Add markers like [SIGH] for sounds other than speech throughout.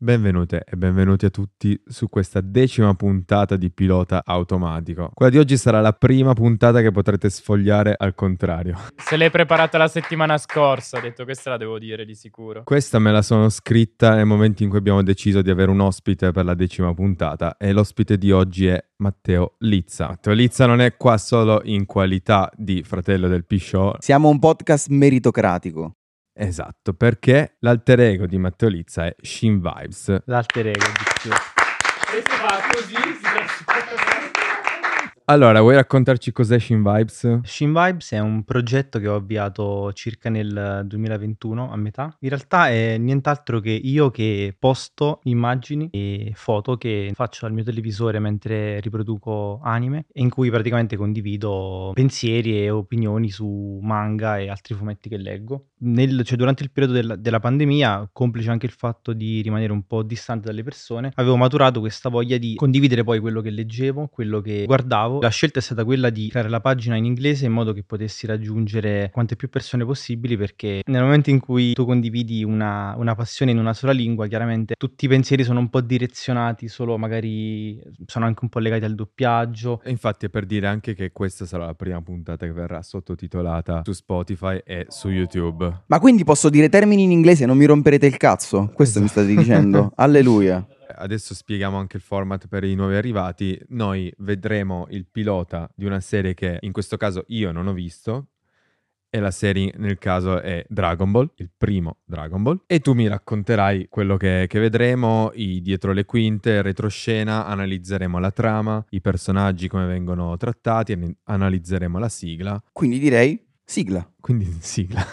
Benvenute e benvenuti a tutti su questa decima puntata di Pilota Automatico. Quella di oggi sarà la prima puntata che potrete sfogliare al contrario. Se l'hai preparata la settimana scorsa, ho detto questa la devo dire di sicuro. Questa me la sono scritta nel momento in cui abbiamo deciso di avere un ospite per la decima puntata e l'ospite di oggi è Matteo Lizza. Matteo Lizza non è qua solo in qualità di fratello del P-Show. Siamo un podcast meritocratico. Esatto, perché l'alter ego di Matteo Lizza è Shin Vibes. L'alter ego di più. E si fa così, si allora, vuoi raccontarci cos'è Shin Vibes? Shin Vibes è un progetto che ho avviato circa nel 2021, a metà. In realtà è nient'altro che io che posto immagini e foto che faccio al mio televisore mentre riproduco anime, in cui praticamente condivido pensieri e opinioni su manga e altri fumetti che leggo. Nel, cioè, durante il periodo del, della pandemia, complice anche il fatto di rimanere un po' distante dalle persone, avevo maturato questa voglia di condividere poi quello che leggevo, quello che guardavo la scelta è stata quella di creare la pagina in inglese in modo che potessi raggiungere quante più persone possibili perché nel momento in cui tu condividi una, una passione in una sola lingua, chiaramente tutti i pensieri sono un po' direzionati, solo magari sono anche un po' legati al doppiaggio. E infatti è per dire anche che questa sarà la prima puntata che verrà sottotitolata su Spotify e su YouTube. Ma quindi posso dire termini in inglese non mi romperete il cazzo? Questo mi state dicendo? [LAUGHS] Alleluia adesso spieghiamo anche il format per i nuovi arrivati. Noi vedremo il pilota di una serie che in questo caso io non ho visto. E la serie nel caso è Dragon Ball, il primo Dragon Ball. E tu mi racconterai quello che, che vedremo, i dietro le quinte, retroscena, analizzeremo la trama, i personaggi come vengono trattati, analizzeremo la sigla. Quindi direi sigla. Quindi [LAUGHS] sigla.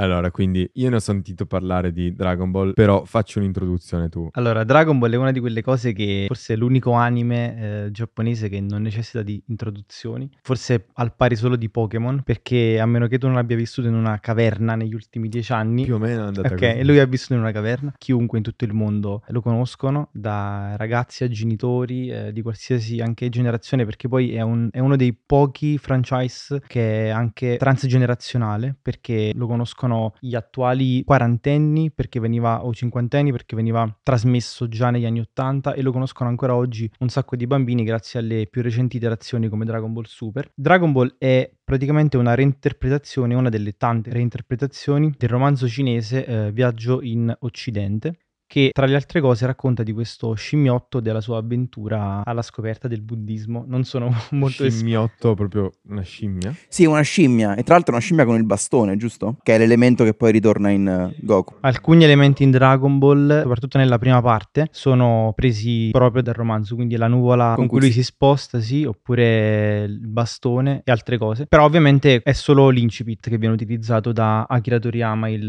Allora, quindi io ne ho sentito parlare di Dragon Ball, però faccio un'introduzione tu. Allora, Dragon Ball è una di quelle cose che forse è l'unico anime eh, giapponese che non necessita di introduzioni, forse al pari solo di Pokémon, perché a meno che tu non abbia vissuto in una caverna negli ultimi dieci anni... Più o meno è andata Ok, così. e lui ha vissuto in una caverna, chiunque in tutto il mondo lo conoscono, da ragazzi a genitori, eh, di qualsiasi anche generazione, perché poi è, un, è uno dei pochi franchise che è anche transgenerazionale, perché lo conoscono sono gli attuali quarantenni perché veniva, o cinquantenni perché veniva trasmesso già negli anni Ottanta e lo conoscono ancora oggi un sacco di bambini grazie alle più recenti iterazioni come Dragon Ball Super. Dragon Ball è praticamente una reinterpretazione, una delle tante reinterpretazioni del romanzo cinese eh, Viaggio in Occidente che tra le altre cose racconta di questo scimmiotto della sua avventura alla scoperta del buddismo. Non sono [LAUGHS] molto Scimmiotto, es- proprio una scimmia? Sì, una scimmia, e tra l'altro una scimmia con il bastone, giusto? Che è l'elemento che poi ritorna in uh, Goku. Alcuni elementi in Dragon Ball, soprattutto nella prima parte, sono presi proprio dal romanzo, quindi la nuvola con, con cui lui si sposta, sì, oppure il bastone e altre cose. Però ovviamente è solo l'incipit che viene utilizzato da Akira Toriyama, il,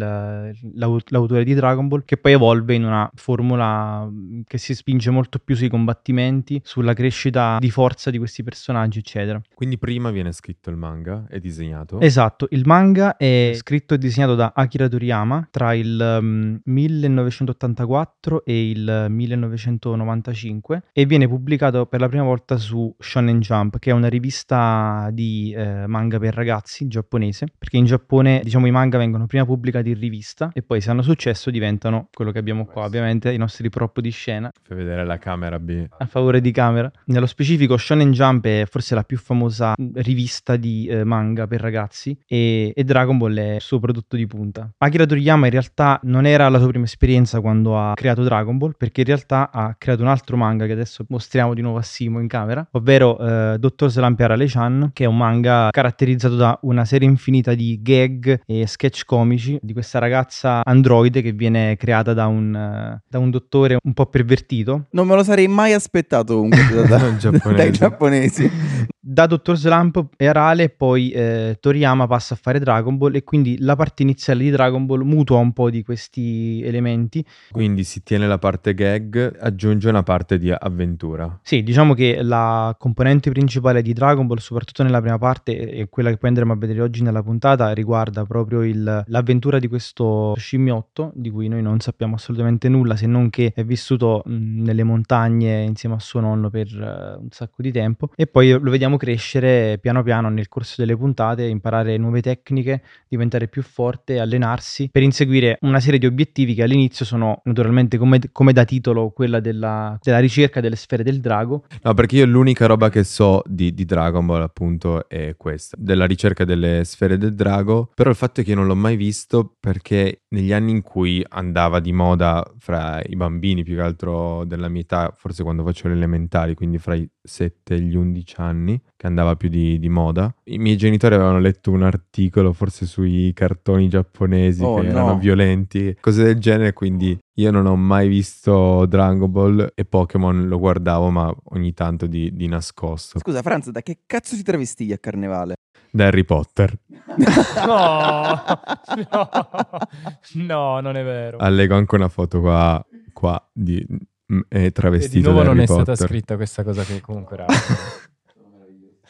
l'autore di Dragon Ball, che poi evolve in una una formula mm, che si spinge molto più sui combattimenti, sulla crescita di forza di questi personaggi, eccetera. Quindi prima viene scritto il manga e disegnato? Esatto, il manga è scritto e disegnato da Akira Toriyama tra il um, 1984 e il 1995 e viene pubblicato per la prima volta su Shonen Jump, che è una rivista di eh, manga per ragazzi giapponese, perché in Giappone diciamo i manga vengono prima pubblicati in rivista e poi se hanno successo diventano quello che abbiamo qua ovviamente i nostri prop di scena. Fai vedere la camera B. A favore di camera. Nello specifico Shonen Jump è forse la più famosa rivista di eh, manga per ragazzi e, e, Dragon Ball è il suo prodotto di punta. Akira Toriyama in realtà non era la sua prima esperienza quando ha creato Dragon Ball perché in realtà ha creato un altro manga che adesso mostriamo di nuovo a Simo in camera, ovvero eh, Dottor Slampiara Le-chan che è un manga caratterizzato da una serie infinita di gag e sketch comici di questa ragazza androide che viene creata da un da un dottore un po' pervertito. Non me lo sarei mai aspettato comunque da, [LAUGHS] da, giapponesi. dai giapponesi. Da Dottor Slump e Arale poi eh, Toriyama passa a fare Dragon Ball e quindi la parte iniziale di Dragon Ball mutua un po' di questi elementi. Quindi si tiene la parte gag, aggiunge una parte di avventura. Sì, diciamo che la componente principale di Dragon Ball, soprattutto nella prima parte e quella che poi andremo a vedere oggi nella puntata, riguarda proprio il, l'avventura di questo scimmiotto di cui noi non sappiamo assolutamente praticamente nulla se non che è vissuto mh, nelle montagne insieme a suo nonno per uh, un sacco di tempo e poi lo vediamo crescere piano piano nel corso delle puntate, imparare nuove tecniche, diventare più forte, allenarsi per inseguire una serie di obiettivi che all'inizio sono naturalmente come, come da titolo quella della, della, ricerca delle sfere del drago. No, perché io l'unica roba che so di, di Dragon Ball appunto è questa, della ricerca delle sfere del drago, però il fatto è che io non l'ho mai visto perché negli anni in cui andava di moda fra i bambini più che altro della mia età, forse quando facevo le elementari, quindi fra i 7 e gli 11 anni, che andava più di, di moda, i miei genitori avevano letto un articolo forse sui cartoni giapponesi Oh, che no. erano violenti, cose del genere, quindi io non ho mai visto Dragon Ball e Pokémon lo guardavo ma ogni tanto di, di nascosto. Scusa, Franz, da che cazzo ti travestigli a carnevale? Da Harry Potter. [LAUGHS] No, [LAUGHS] no, no, non è vero. Allego anche una foto qua, qua di è E travestito di nuovo da non Harry è stata Potter. scritta questa cosa che comunque era... [LAUGHS]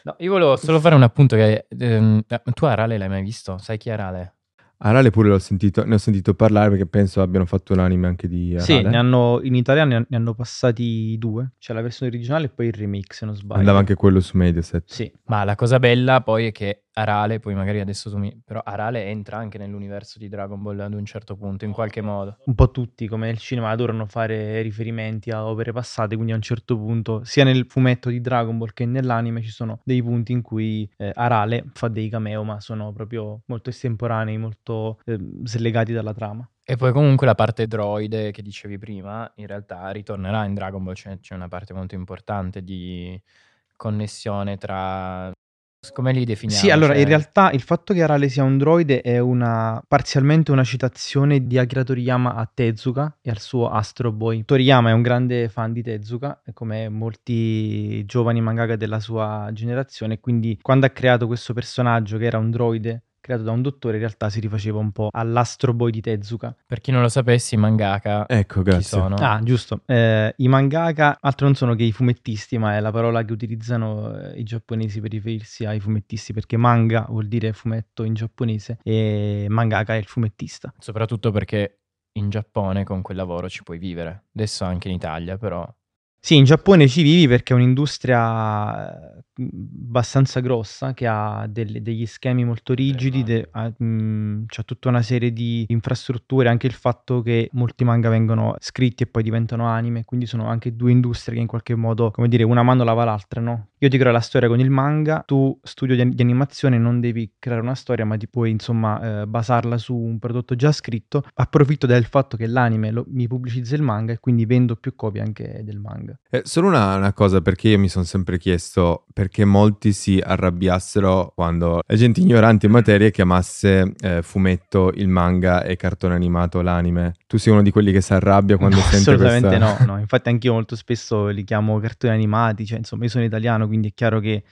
No, io volevo solo fare un appunto che... ehm, tu Arale l'hai mai visto? Sai chi è Arale? Arale pure l'ho sentito, ne ho sentito parlare perché penso abbiano fatto un anime anche di Arale. Sì, ne hanno, in Italia ne, ne hanno passati due, c'è la versione originale e poi il remix se non sbaglio. Andava anche quello su Mediaset. Sì, Ma la cosa bella poi è che Arale, poi magari adesso tu mi... Però Arale entra anche nell'universo di Dragon Ball ad un certo punto, in qualche modo. un po' tutti come nel cinema adorano fare riferimenti a opere passate, quindi a un certo punto, sia nel fumetto di Dragon Ball che nell'anime, ci sono dei punti in cui eh, Arale fa dei cameo, ma sono proprio molto estemporanei, molto eh, slegati dalla trama. E poi comunque la parte droide che dicevi prima, in realtà ritornerà in Dragon Ball, c'è, c'è una parte molto importante di connessione tra... Come li definiamo? Sì, allora Cioè- in realtà il fatto che Arale sia un droide è una parzialmente una citazione di Akira Toriyama a Tezuka e al suo Astro Boy. Toriyama è un grande fan di Tezuka, come molti giovani mangaka della sua generazione, quindi quando ha creato questo personaggio che era un droide creato da un dottore, in realtà si rifaceva un po' all'Astro Boy di Tezuka. Per chi non lo sapesse, i mangaka Ecco, chi grazie. sono? Ah, giusto. Eh, I mangaka altro non sono che i fumettisti, ma è la parola che utilizzano eh, i giapponesi per riferirsi ai fumettisti, perché manga vuol dire fumetto in giapponese e mangaka è il fumettista. Soprattutto perché in Giappone con quel lavoro ci puoi vivere. Adesso anche in Italia, però. Sì, in Giappone ci vivi perché è un'industria eh, abbastanza grossa che ha delle- degli schemi molto rigidi, de- ha, mm, c'ha tutta una serie di infrastrutture, anche il fatto che molti manga vengono scritti e poi diventano anime, quindi sono anche due industrie che in qualche modo, come dire, una mano lava l'altra, no? Io ti creo la storia con il manga, tu studio di, di animazione non devi creare una storia, ma ti puoi insomma eh, basarla su un prodotto già scritto. Approfitto del fatto che l'anime lo- mi pubblicizza il manga e quindi vendo più copie anche del manga. Eh, solo una, una cosa, perché io mi sono sempre chiesto perché molti si arrabbiassero quando la gente ignorante in materia chiamasse eh, fumetto il manga e cartone animato l'anime. Tu sei uno di quelli che si arrabbia quando No, sente assolutamente questa... no, no. Infatti anch'io molto spesso li chiamo cartoni animati, cioè insomma io sono italiano, quindi è chiaro che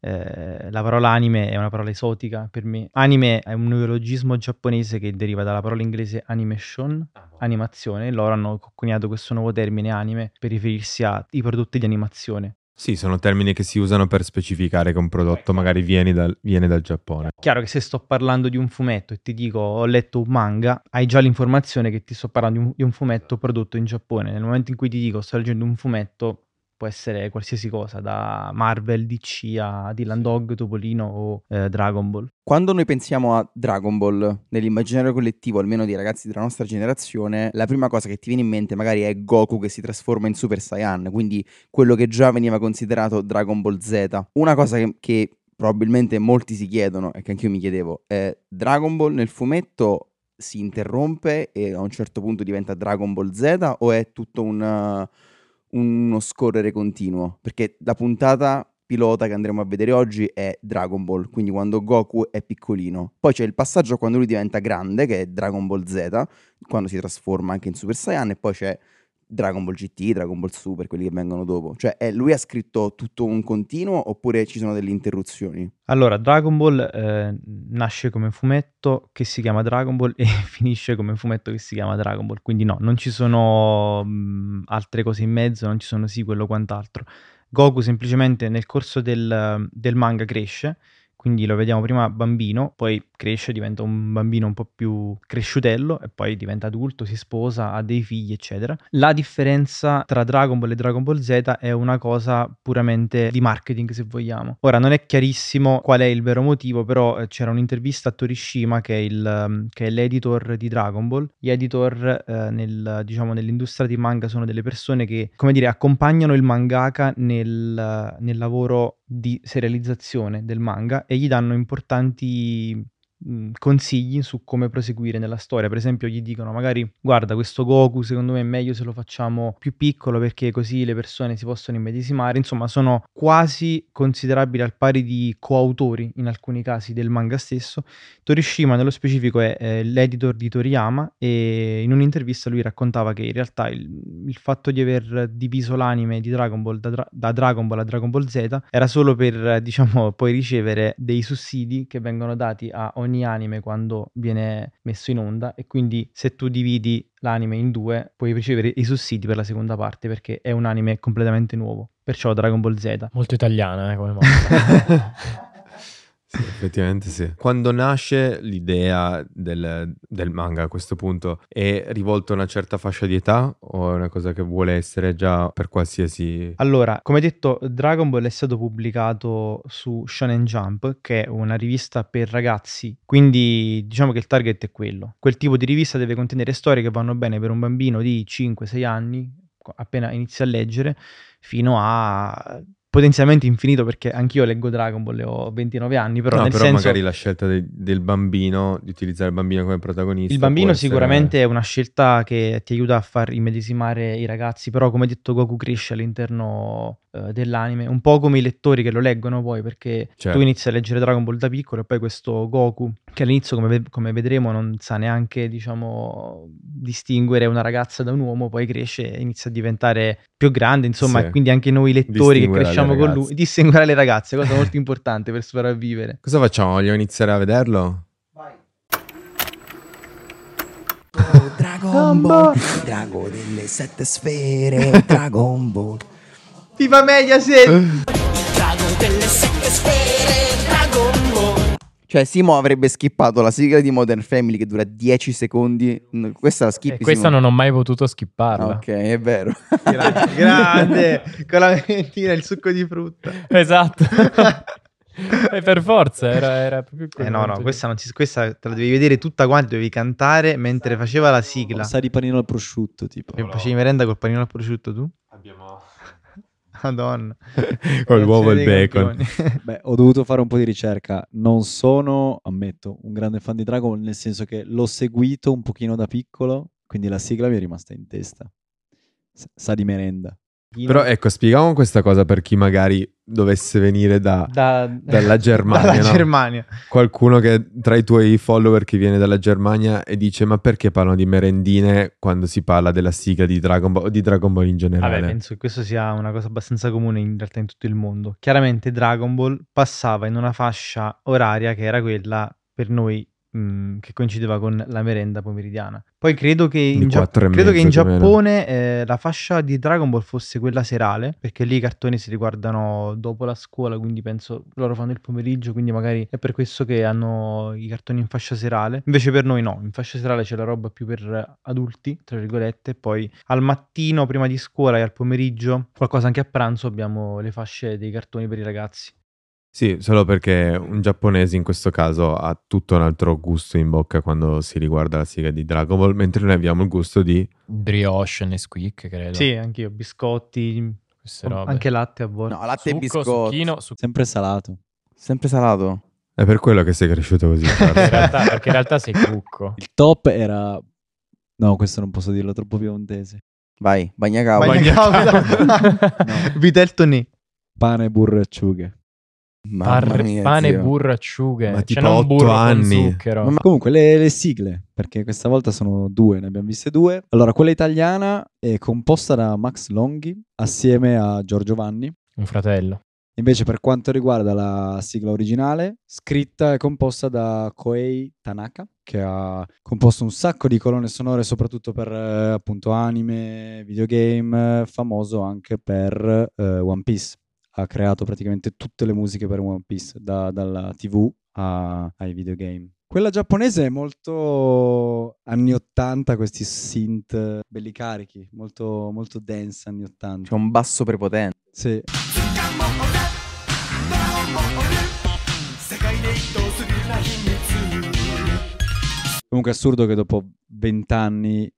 eh, la parola anime è una parola esotica per me. Anime è un neologismo giapponese che deriva dalla parola inglese animation, animazione, e loro hanno coniato questo nuovo termine anime per riferirsi ai prodotti di animazione. Sì, sono termini che si usano per specificare che un prodotto magari viene dal, viene dal Giappone. Chiaro che se sto parlando di un fumetto e ti dico ho letto un manga, hai già l'informazione che ti sto parlando di un, di un fumetto prodotto in Giappone. Nel momento in cui ti dico sto leggendo un fumetto, può essere qualsiasi cosa, da Marvel, DC a Dylan Dog, Topolino o eh, Dragon Ball. Quando noi pensiamo a Dragon Ball, nell'immaginario collettivo, almeno dei ragazzi della nostra generazione, la prima cosa che ti viene in mente magari è Goku che si trasforma in Super Saiyan, quindi quello che già veniva considerato Dragon Ball Z. Una cosa che, che probabilmente molti si chiedono, e che anch'io mi chiedevo, è Dragon Ball nel fumetto si interrompe e a un certo punto diventa Dragon Ball Z o è tutto un, uh, uno scorrere continuo? Perché la puntata pilota che andremo a vedere oggi è Dragon Ball, quindi quando Goku è piccolino. Poi c'è il passaggio quando lui diventa grande, che è Dragon Ball Z, quando si trasforma anche in Super Saiyan, e poi c'è Dragon Ball GT, Dragon Ball Super, quelli che vengono dopo. Cioè, è- lui ha scritto tutto un continuo oppure ci sono delle interruzioni? Allora, Dragon Ball eh, nasce come fumetto che si chiama Dragon Ball [LAUGHS] e finisce come fumetto che si chiama Dragon Ball. Quindi no, non ci sono mh, altre cose in mezzo, non ci sono sequel o quant'altro. Goku semplicemente nel corso del, del manga cresce, quindi lo vediamo prima bambino, poi cresce, diventa un bambino un po' più cresciutello e poi diventa adulto, si sposa, ha dei figli, eccetera. La differenza tra Dragon Ball e Dragon Ball Z è una cosa puramente di marketing, se vogliamo. Ora, non è chiarissimo qual è il vero motivo, però eh, c'era un'intervista a Torishima, che è, il, mm, che è l'editor di Dragon Ball. Gli editor eh, nel, diciamo, nell'industria di manga sono delle persone che, come dire, accompagnano il mangaka nel, nel lavoro di serializzazione del manga e gli danno importanti consigli su come proseguire nella storia. Per esempio, gli dicono magari guarda, questo Goku secondo me è meglio se lo facciamo più piccolo perché così le persone si possono immedesimare. Insomma, sono quasi considerabili al pari di coautori in alcuni casi del manga stesso. Torishima nello specifico è, è l'editor di Toriyama e in un'intervista lui raccontava che in realtà il, il fatto di aver diviso l'anime di Dragon Ball da, da, Dragon Ball a Dragon Ball Z era solo per, diciamo, poi ricevere dei sussidi che vengono dati a ogni ogni anime quando viene messo in onda e quindi se tu dividi l'anime in due puoi ricevere i sussidi per la seconda parte perché è un anime completamente nuovo. Perciò Dragon Ball Z. Molto italiana, eh, come [LAUGHS] mossa. [LAUGHS] Effettivamente sì. Quando nasce l'idea del, del, manga a questo punto è rivolto a una certa fascia di età o è una cosa che vuole essere già per qualsiasi... Allora, come detto, Dragon Ball è stato pubblicato su Shonen Jump, che è una rivista per ragazzi, quindi diciamo che il target è quello. Quel tipo di rivista deve contenere storie che vanno bene per un bambino di 5-6 anni, appena inizia a leggere, fino a potenzialmente infinito perché anch'io leggo Dragon Ball e ho 29 anni, però no, nel però senso... magari la scelta de- del bambino, di utilizzare il bambino come protagonista. Il bambino sicuramente essere... è una scelta che ti aiuta a far immedesimare i ragazzi, però come detto Goku cresce all'interno uh, dell'anime, un po' come i lettori che lo leggono poi, perché certo. tu inizi a leggere Dragon Ball da piccolo e poi questo Goku, che all'inizio come, come vedremo non sa neanche, diciamo, distinguere una ragazza da un uomo, poi cresce e inizia a diventare più grande, insomma, sì. e quindi anche noi lettori che cresciamo con lui? Distinguere le ragazze, cosa [LAUGHS] molto importante per sopravvivere. Cosa facciamo? Vogliamo iniziare a vederlo? Vai. Oh, Dragon Ball, drago delle sette sfere, Dragon Ball. Viva Mediaset! Drago delle sette sfere. Cioè, Simo avrebbe skippato la sigla di Modern Family che dura 10 secondi. Questa la skippi. E questa Simo. non ho mai potuto skipparla. Ok, è vero. Grande, [LAUGHS] grande. con la ventina il succo di frutta. Esatto. [LAUGHS] E per forza era, era proprio Eh no, no, questa, non si, questa te la devi vedere tutta quanti, devi cantare mentre faceva la sigla. Sa di panino al prosciutto, tipo. E facevi merenda col panino al prosciutto tu? Madonna. [LAUGHS] Con l'uovo e il bacon. [LAUGHS] Beh, ho dovuto fare un po' di ricerca. Non sono, ammetto, un grande fan di Dragon nel senso che l'ho seguito un pochino da piccolo, quindi la sigla mi è rimasta in testa. sa di merenda. Però ecco, spieghiamo questa cosa per chi magari dovesse venire da, da, dalla [LAUGHS] Germania. dalla no? Germania. Qualcuno che tra i tuoi follower che viene dalla Germania e dice ma perché parlano di merendine quando si parla della sigla di Dragon Ball o di Dragon Ball in generale? Vabbè, penso che questo sia una cosa abbastanza comune in realtà in tutto il mondo. Chiaramente Dragon Ball passava in una fascia oraria che era quella per noi mh, che coincideva con la merenda pomeridiana. Poi credo che in, Gia- credo che in Giappone eh, la fascia di Dragon Ball fosse quella serale, perché lì i cartoni si riguardano dopo la scuola, quindi penso loro fanno il pomeriggio, quindi magari è per questo che hanno i cartoni in fascia serale. Invece per noi no, in fascia serale c'è la roba più per adulti, tra virgolette, poi al mattino prima di scuola e al pomeriggio, qualcosa anche a pranzo, abbiamo le fasce dei cartoni per i ragazzi. Sì, solo perché un giapponese in questo caso ha tutto un altro gusto in bocca quando si riguarda la sigla di Dragon Ball, mentre noi abbiamo il gusto di... Brioche, Nesquik, credo. Sì, anch'io, biscotti, queste robe. Anche latte a volte. No, latte Succo, e biscotti. Succhino, su... Sempre salato. Sempre salato. È per quello che sei cresciuto così. [LAUGHS] in realtà, perché in realtà sei cucco. Il top era... No, questo non posso dirlo, troppo piemontese. Vai, bagnacao. Bagnacao. [LAUGHS] no. Vitel Tony. Pane, burro e acciughe. Par- mia, pane, zio. burro, acciughe. Ma cioè, tipo non burro anni. zucchero. Ma comunque le, le, sigle, perché questa volta sono due, ne abbiamo viste due. Allora, quella italiana è composta da Max Longhi assieme a Giorgio Vanni. Un fratello. Invece per quanto riguarda la sigla originale, scritta e composta da Koei Tanaka, che ha composto un sacco di colonne sonore soprattutto per eh, appunto anime, videogame, famoso anche per eh, One Piece ha creato praticamente tutte le musiche per One Piece, da- dalla TV a- ai videogame. Quella giapponese è molto anni 80, questi synth belli carichi, molto, molto dance anni 80. C'è un basso prepotente. Sì. Comunque è assurdo che dopo vent'anni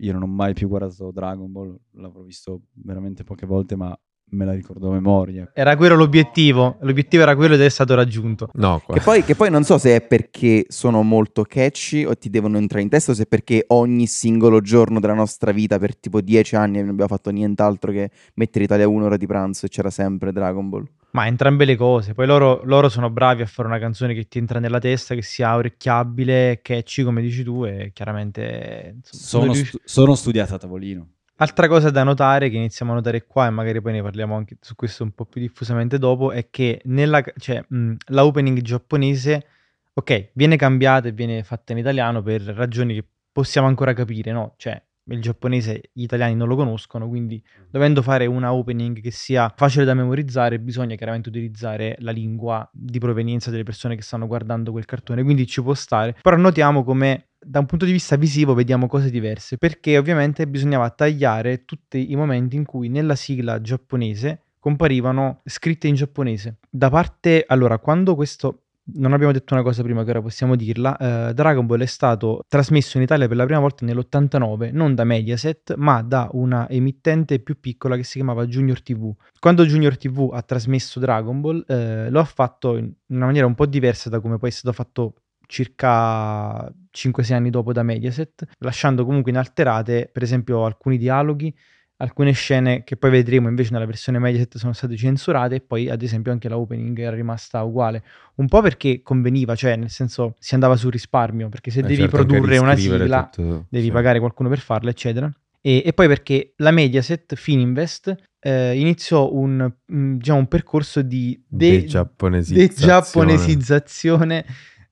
io non ho mai più guardato Dragon Ball, l'avrò visto veramente poche volte, ma me la ricordo a memoria. Era quello l'obiettivo. L'obiettivo era quello ed è stato raggiunto. No. Che poi, che poi non so se è perché sono molto catchy o ti devono entrare in testa o se è perché ogni singolo giorno della nostra vita per tipo dieci anni non abbiamo fatto nient'altro che mettere Italia 1 ora di pranzo e c'era sempre Dragon Ball. Ma entrambe le cose. Poi loro, loro sono bravi a fare una canzone che ti entra nella testa, che sia orecchiabile, catchy, come dici tu, e chiaramente... insomma, Sono, rius- stu- sono studiato a tavolino. Altra cosa da notare, che iniziamo a notare qua, e magari poi ne parliamo anche su questo un po' più diffusamente dopo, è che nella, cioè, mh, la opening giapponese, ok, viene cambiata e viene fatta in italiano per ragioni che possiamo ancora capire, no? Cioè, il giapponese gli italiani non lo conoscono, quindi dovendo fare una opening che sia facile da memorizzare, bisogna chiaramente utilizzare la lingua di provenienza delle persone che stanno guardando quel cartone, quindi ci può stare. Però notiamo come da un punto di vista visivo vediamo cose diverse, perché ovviamente bisognava tagliare tutti i momenti in cui nella sigla giapponese comparivano scritte in giapponese. Da parte, allora, quando questo non abbiamo detto una cosa prima che ora possiamo dirla. eh, Dragon Ball è stato trasmesso in Italia per la prima volta nell'89, non da Mediaset, ma da una emittente più piccola che si chiamava Junior TV. Quando Junior TV ha trasmesso Dragon Ball, eh, lo ha fatto in una maniera un po' diversa da come poi è stato fatto circa 5-6 anni dopo da Mediaset, lasciando comunque inalterate, per esempio, alcuni dialoghi, alcune scene che poi vedremo invece nella versione Mediaset sono state censurate e poi ad esempio anche la opening era rimasta uguale. Un po' perché conveniva, cioè nel senso si andava sul risparmio, perché se Eh, devi certo, produrre una sigla tutto, devi sì. pagare qualcuno per farla, eccetera. E, e poi perché la Mediaset, Fininvest, eh, iniziò un, mm, diciamo, un percorso di de- De-giapponesizzazione. de-giapponesizzazione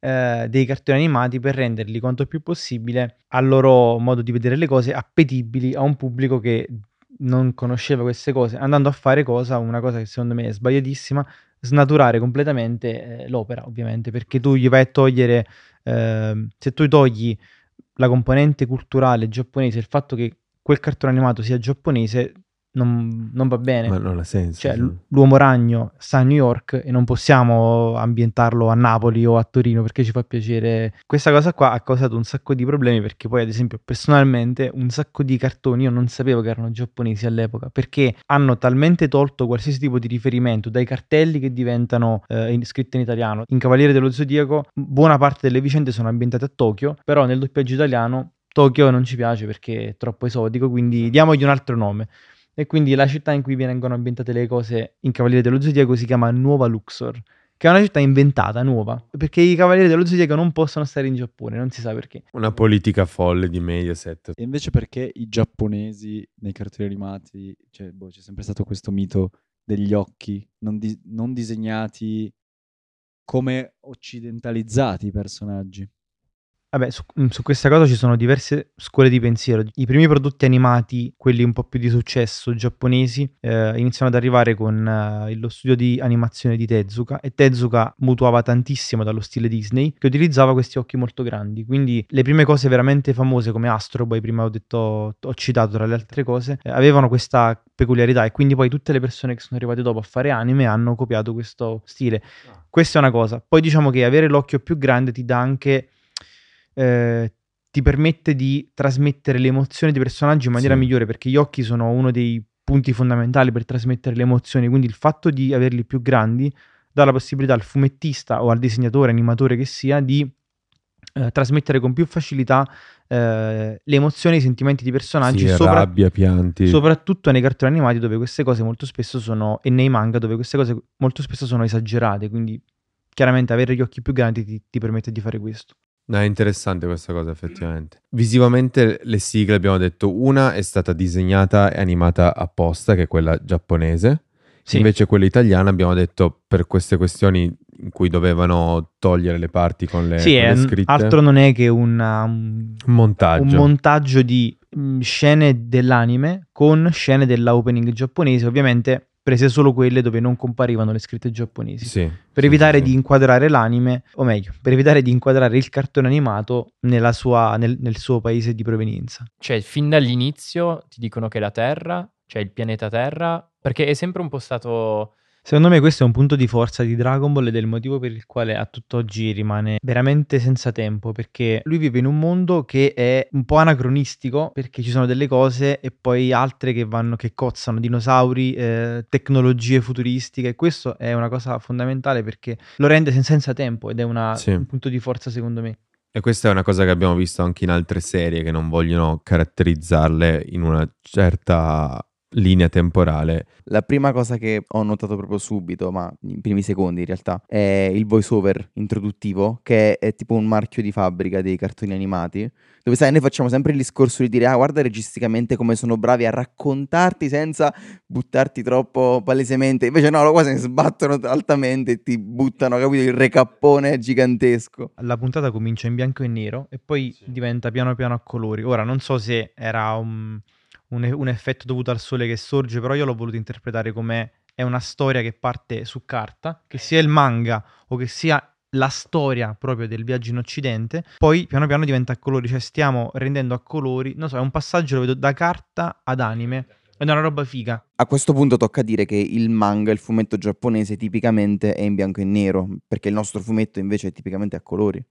eh, dei cartoni animati per renderli quanto più possibile al loro modo di vedere le cose appetibili a un pubblico che non conosceva queste cose, andando a fare cosa, una cosa che secondo me è sbagliatissima, snaturare completamente eh, l'opera, ovviamente, perché tu gli vai a togliere, ehm, se tu togli la componente culturale giapponese, il fatto che quel cartone animato sia giapponese, non, non va bene. Ma non ha senso. Cioè, sì. l'uomo ragno sta a New York e non possiamo ambientarlo a Napoli o a Torino perché ci fa piacere. Questa cosa qua ha causato un sacco di problemi perché poi, ad esempio, personalmente un sacco di cartoni io non sapevo che erano giapponesi all'epoca perché hanno talmente tolto qualsiasi tipo di riferimento dai cartelli che diventano eh, in- scritti in italiano. In Cavaliere dello Zodiaco, buona parte delle vicende sono ambientate a Tokyo, però nel doppiaggio italiano Tokyo non ci piace perché è troppo esotico, quindi diamogli un altro nome. E quindi la città in cui vengono ambientate le cose in Cavaliere dello Zodiaco si chiama Nuova Luxor, che è una città inventata, nuova, perché i Cavalieri dello Zodiaco non possono stare in Giappone, non si sa perché. Una politica folle di Mediaset. E invece perché i giapponesi nei cartoni animati, cioè, boh, c'è sempre stato questo mito degli occhi non, di- non disegnati come occidentalizzati i personaggi. Vabbè, su, mm, su questa cosa ci sono diverse scuole di pensiero. I primi prodotti animati, quelli un po' più di successo giapponesi, eh, iniziano ad arrivare con eh, lo studio di animazione di Tezuka e Tezuka mutuava tantissimo dallo stile Disney che utilizzava questi occhi molto grandi. Quindi le prime cose veramente famose come Astro Boy, prima ho detto, ho citato tra le altre cose, eh, avevano questa peculiarità e quindi poi tutte le persone che sono arrivate dopo a fare anime hanno copiato questo stile. Questa è una cosa. Poi diciamo che avere l'occhio più grande ti dà anche eh, ti permette di trasmettere le emozioni dei personaggi in maniera Sì. migliore perché gli occhi sono uno dei punti fondamentali per trasmettere le emozioni, quindi il fatto di averli più grandi dà la possibilità al fumettista o al disegnatore, animatore che sia, di eh, trasmettere con più facilità eh, le emozioni e i sentimenti di personaggi, Sì, sopra- rabbia, pianti. soprattutto nei cartoni animati dove queste cose molto spesso sono, e nei manga dove queste cose molto spesso sono esagerate, quindi chiaramente avere gli occhi più grandi ti- ti permette di fare questo. No, è interessante questa cosa effettivamente. Visivamente le sigle abbiamo detto una è stata disegnata e animata apposta, che è quella giapponese. Sì. Invece quella italiana abbiamo detto per queste questioni in cui dovevano togliere le parti con le, Sì, con le scritte. altro non è che una- un, Un montaggio. un montaggio di mm, scene dell'anime con scene della opening giapponese. Ovviamente prese solo quelle dove non comparivano le scritte giapponesi. Sì, Per sì, evitare sì, di inquadrare l'anime, o meglio, per evitare di inquadrare il cartone animato nella sua- nel, nel suo paese di provenienza. Cioè, fin dall'inizio ti dicono che la Terra, cioè il pianeta Terra, perché è sempre un po' stato... Secondo me questo è un punto di forza di Dragon Ball ed è il motivo per il quale a tutt'oggi rimane veramente senza tempo, perché lui vive in un mondo che è un po' anacronistico, perché ci sono delle cose e poi altre che vanno, che cozzano, dinosauri, eh, tecnologie futuristiche, e questo è una cosa fondamentale perché lo rende sen- senza tempo ed è una- Sì. un punto di forza secondo me. E questa è una cosa che abbiamo visto anche in altre serie che non vogliono caratterizzarle in una certa linea temporale. La prima cosa che ho notato proprio subito, ma in primi secondi in realtà, è il voiceover introduttivo, che è tipo un marchio di fabbrica dei cartoni animati, dove sai, noi facciamo sempre il discorso di dire, ah, guarda registicamente come sono bravi a raccontarti senza buttarti troppo palesemente. Invece no, qua se ne sbattono altamente e ti buttano, capito, il recappone gigantesco. La puntata comincia in bianco e nero e poi diventa piano piano a colori. Ora non so se era un, un un effetto dovuto al sole che sorge, però io l'ho voluto interpretare come è una storia che parte su carta, che sia il manga o che sia la storia proprio del viaggio in Occidente, poi piano piano diventa a colori, cioè stiamo rendendo a colori, non so, è un passaggio lo vedo da carta ad anime, è una roba figa. A questo punto tocca dire che il manga, il fumetto giapponese, tipicamente è in bianco e nero, perché il nostro fumetto invece è tipicamente a colori.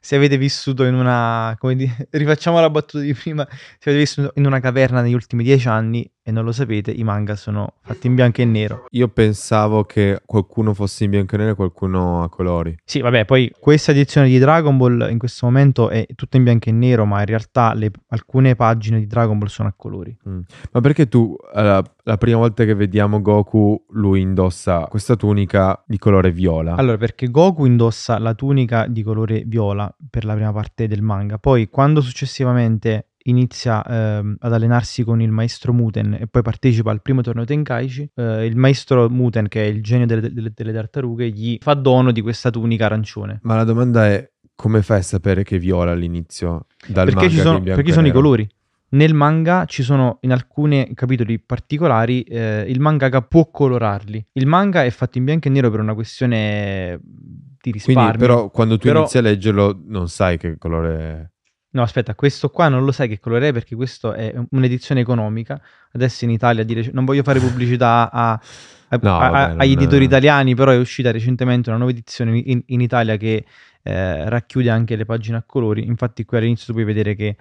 Se avete vissuto in una, come dire, [LAUGHS] rifacciamo la battuta di prima, se avete vissuto in una caverna negli ultimi dieci anni e non lo sapete, i manga sono fatti in bianco e nero. Io pensavo che qualcuno fosse in bianco e nero e qualcuno a colori. Sì, vabbè, poi questa edizione di Dragon Ball in questo momento è tutta in bianco e nero, ma in realtà le- alcune pagine di Dragon Ball sono a colori. Ma perché tu, alla- la prima volta che vediamo Goku, lui indossa questa tunica di colore viola? Allora, perché Goku indossa la tunica di colore viola per la prima parte del manga, poi quando successivamente inizia ehm, ad allenarsi con il maestro Muten e poi partecipa al primo torneo Tenkaichi, eh, il maestro Muten, che è il genio delle, delle- delle tartarughe, gli fa dono di questa tunica arancione. Ma la domanda è, come fai a sapere che viola all'inizio? Dal Perché manga ci sono, perché e sono i colori. Nel manga ci sono in alcuni capitoli particolari, eh, il mangaka può colorarli. Il manga è fatto in bianco e nero per una questione di risparmio. Quindi però quando tu Però- inizi a leggerlo non sai che colore è. No, aspetta, questo qua non lo sai che colore è perché questo è un'edizione economica. Adesso in Italia di rec- non voglio fare pubblicità a- a- No, a- vabbè, agli editori italiani, però è uscita recentemente una nuova edizione in, in Italia che eh, racchiude anche le pagine a colori. Infatti qui all'inizio tu puoi vedere che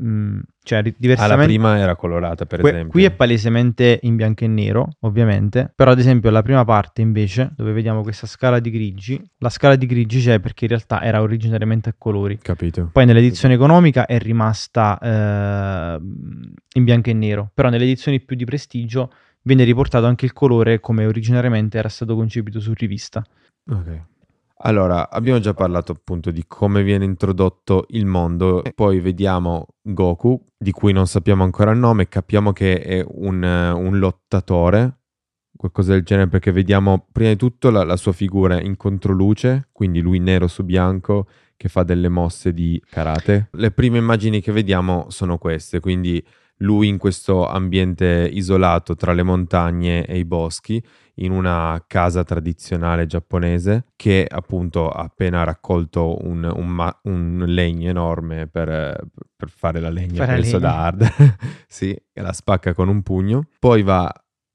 mh, cioè Ah, diversamente prima era colorata, per Que- esempio. Qui è palesemente in bianco e nero, ovviamente, però ad esempio la prima parte invece, dove vediamo questa scala di grigi, la scala di grigi c'è perché in realtà era originariamente a colori. Capito. Poi nell'edizione economica è rimasta eh, in bianco e nero, però nelle edizioni più di prestigio viene riportato anche il colore come originariamente era stato concepito su rivista. Ok. Allora, abbiamo già parlato appunto di come viene introdotto il mondo, e poi vediamo Goku, di cui non sappiamo ancora il nome, capiamo che è un, eh, un lottatore, qualcosa del genere, perché vediamo prima di tutto la, la sua figura in controluce, quindi lui nero su bianco che fa delle mosse di karate. Le prime immagini che vediamo sono queste, quindi lui in questo ambiente isolato tra le montagne e i boschi, in una casa tradizionale giapponese che appunto ha appena raccolto un, un ma- un legno enorme per, per fare la legna Fare il legna. soda hard. [LAUGHS] sì, e la spacca con un pugno. Poi va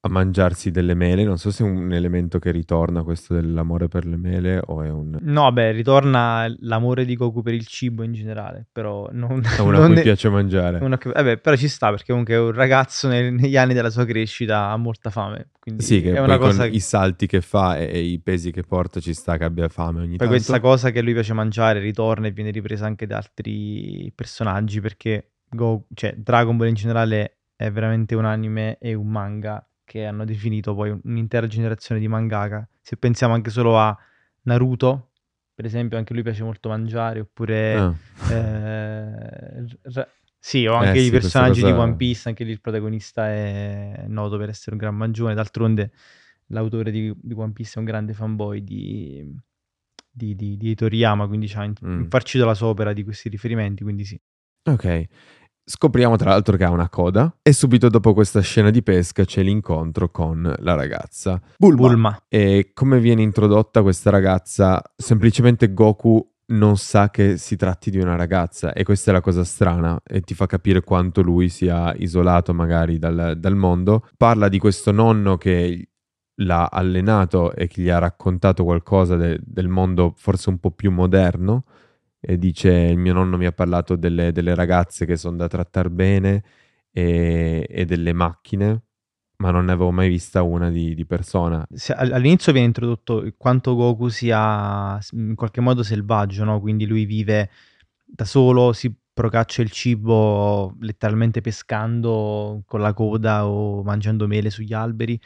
a mangiarsi delle mele. Non so se è un elemento che ritorna questo dell'amore per le mele o è un... No, beh, ritorna l'amore di Goku per il cibo in generale, però non... È una a [LAUGHS] non cui ne- piace mangiare. Uno che- vabbè, però ci sta perché comunque è un ragazzo nel- negli anni della sua crescita ha molta fame. Quindi Sì, che è poi una cosa i salti che fa e, e i pesi che porta ci sta che abbia fame ogni Poi tanto. questa cosa che a lui piace mangiare ritorna e viene ripresa anche da altri personaggi perché Go- cioè, Dragon Ball in generale è veramente un anime e un manga che hanno definito poi un'intera generazione di mangaka. Se pensiamo anche solo a Naruto, per esempio, anche lui piace molto mangiare, oppure Ah, eh, ra- sì, o anche Eh i sì, personaggi di cosa- One Piece, anche lì il protagonista è noto per essere un gran mangione. D'altronde, l'autore di, di One Piece è un grande fanboy di, di, di, di Toriyama, quindi ha in- Mm. infarcito la sua opera di questi riferimenti. Quindi sì, ok. Scopriamo tra l'altro che ha una coda e subito dopo questa scena di pesca c'è l'incontro con la ragazza. Bulma. Bulma. E come viene introdotta questa ragazza? Semplicemente Goku non sa che si tratti di una ragazza e questa è la cosa strana e ti fa capire quanto lui sia isolato magari dal, dal mondo. Parla di questo nonno che l'ha allenato e che gli ha raccontato qualcosa de- del mondo forse un po' più moderno e dice il mio nonno mi ha parlato delle, delle ragazze che sono da trattare bene e, e, delle macchine, ma non ne avevo mai vista una di, di persona. Se, all'inizio viene introdotto quanto Goku sia in qualche modo selvaggio, no? quindi lui vive da solo, si procaccia il cibo letteralmente pescando con la coda o mangiando mele sugli alberi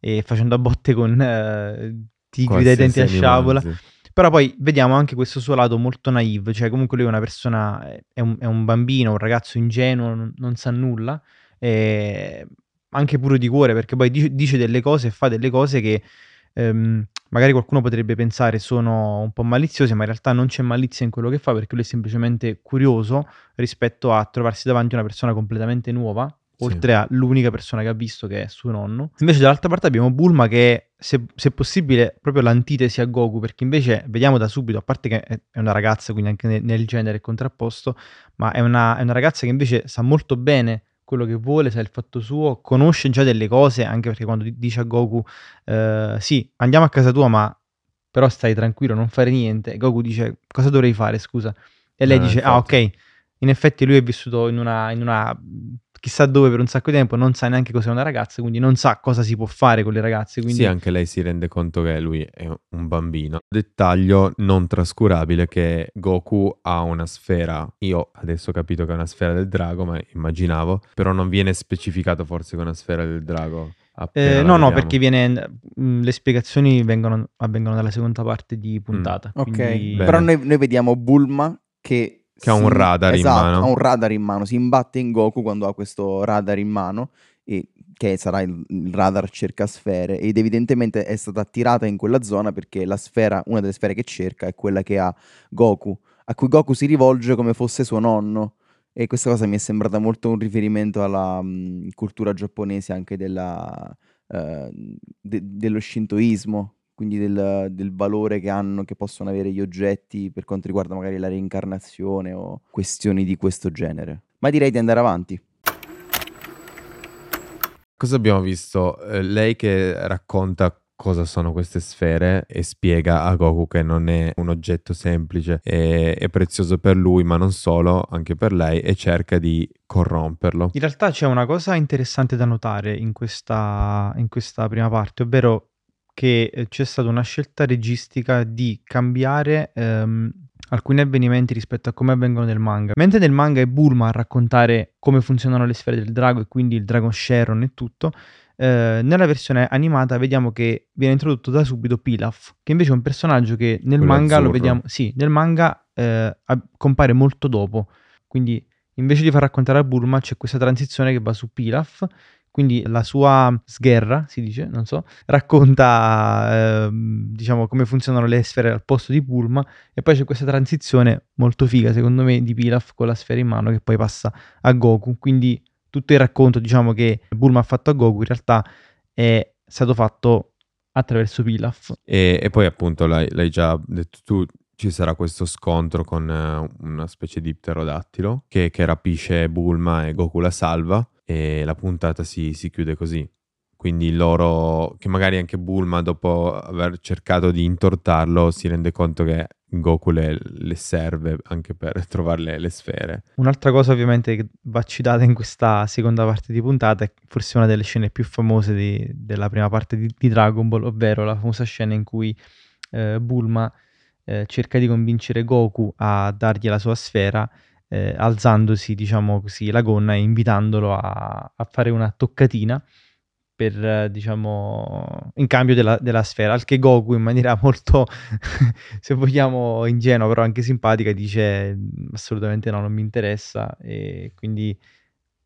e facendo a botte con eh, tigri dai denti a sciabola. Sì. Però poi vediamo anche questo suo lato molto naive, cioè comunque lui è una persona, è un, è un bambino, un ragazzo ingenuo, non, non sa nulla, e anche puro di cuore, perché poi dice, dice delle cose e fa delle cose che ehm, magari qualcuno potrebbe pensare sono un po' maliziose, ma in realtà non c'è malizia in quello che fa, perché lui è semplicemente curioso rispetto a trovarsi davanti a una persona completamente nuova, oltre sì. all'unica persona che ha visto che è suo nonno. Invece dall'altra parte abbiamo Bulma che se, se possibile proprio l'antitesi a Goku, perché invece vediamo da subito, a parte che è una ragazza, quindi anche nel, nel genere è contrapposto, ma è una, è una ragazza che invece sa molto bene quello che vuole, sa il fatto suo, conosce già delle cose, anche perché quando dice a Goku, eh, sì, andiamo a casa tua, ma però stai tranquillo, non fare niente, Goku dice, cosa dovrei fare, scusa? E lei eh, dice, ah, infatti. ah ok, in effetti lui è vissuto in una, in una chissà dove per un sacco di tempo, non sa neanche cos'è una ragazza, quindi non sa cosa si può fare con le ragazze. Quindi... Sì, anche lei si rende conto che lui è un bambino. Dettaglio non trascurabile che Goku ha una sfera. Io adesso ho capito che è una sfera del drago, ma immaginavo, però non viene specificato forse che è una sfera del drago. Eh, no, no, perché viene, mh, mm, le spiegazioni vengono, avvengono dalla seconda parte di puntata. Mm. Ok, però noi, noi vediamo Bulma che che ha un radar esatto, in mano. ha un radar in mano, si imbatte in Goku quando ha questo radar in mano, e, che sarà il, il radar cerca sfere, ed evidentemente è stata attirata in quella zona perché la sfera, una delle sfere che cerca è quella che ha Goku, a cui Goku si rivolge come fosse suo nonno. E questa cosa mi è sembrata molto un riferimento alla mh, cultura giapponese anche della, uh, de- dello shintoismo, quindi del, del, valore che hanno, che possono avere gli oggetti per quanto riguarda magari la reincarnazione o questioni di questo genere. Ma direi di andare avanti. Cosa abbiamo visto? Eh, lei che racconta cosa sono queste sfere e spiega a Goku che non è un oggetto semplice, è, è, prezioso per lui, ma non solo, anche per lei, e cerca di corromperlo. In realtà c'è una cosa interessante da notare in questa, in questa prima parte, ovvero che eh, c'è stata una scelta registica di cambiare ehm, alcuni avvenimenti rispetto a come avvengono nel manga. Mentre nel manga è Bulma a raccontare come funzionano le sfere del drago e quindi il Dragon Sharon e tutto, eh, nella versione animata vediamo che viene introdotto da subito Pilaf, che invece è un personaggio che nel Quello manga azzurro. lo vediamo, sì, nel manga eh, compare molto dopo. Quindi invece di far raccontare a Bulma c'è questa transizione che va su Pilaf quindi la sua sgherra, si dice, non so, racconta eh, diciamo come funzionano le sfere al posto di Pulma e poi c'è questa transizione molto figa secondo me di Pilaf con la sfera in mano che poi passa a Goku, quindi tutto il racconto diciamo che Bulma ha fatto a Goku in realtà è stato fatto attraverso Pilaf. E, e poi appunto l'hai, l'hai, già detto tu, ci sarà questo scontro con uh, una specie di pterodattilo che, che rapisce Bulma e Goku la salva e la puntata si, si chiude così. Quindi loro, che magari anche Bulma, dopo aver cercato di intortarlo, si rende conto che Goku le, le serve anche per [LAUGHS] trovare le, le, sfere. Un'altra cosa ovviamente che va citata in questa seconda parte di puntata è forse una delle scene più famose di, della prima parte di, di, Dragon Ball, ovvero la famosa scena in cui eh, Bulma eh, cerca di convincere Goku a dargli la sua sfera eh, alzandosi, diciamo così, la gonna e invitandolo a, a fare una toccatina per, eh, diciamo, in cambio della, della, sfera, al che Goku in maniera [LAUGHS] molto, se vogliamo, ingenua, però anche simpatica, dice assolutamente no, non mi interessa e quindi,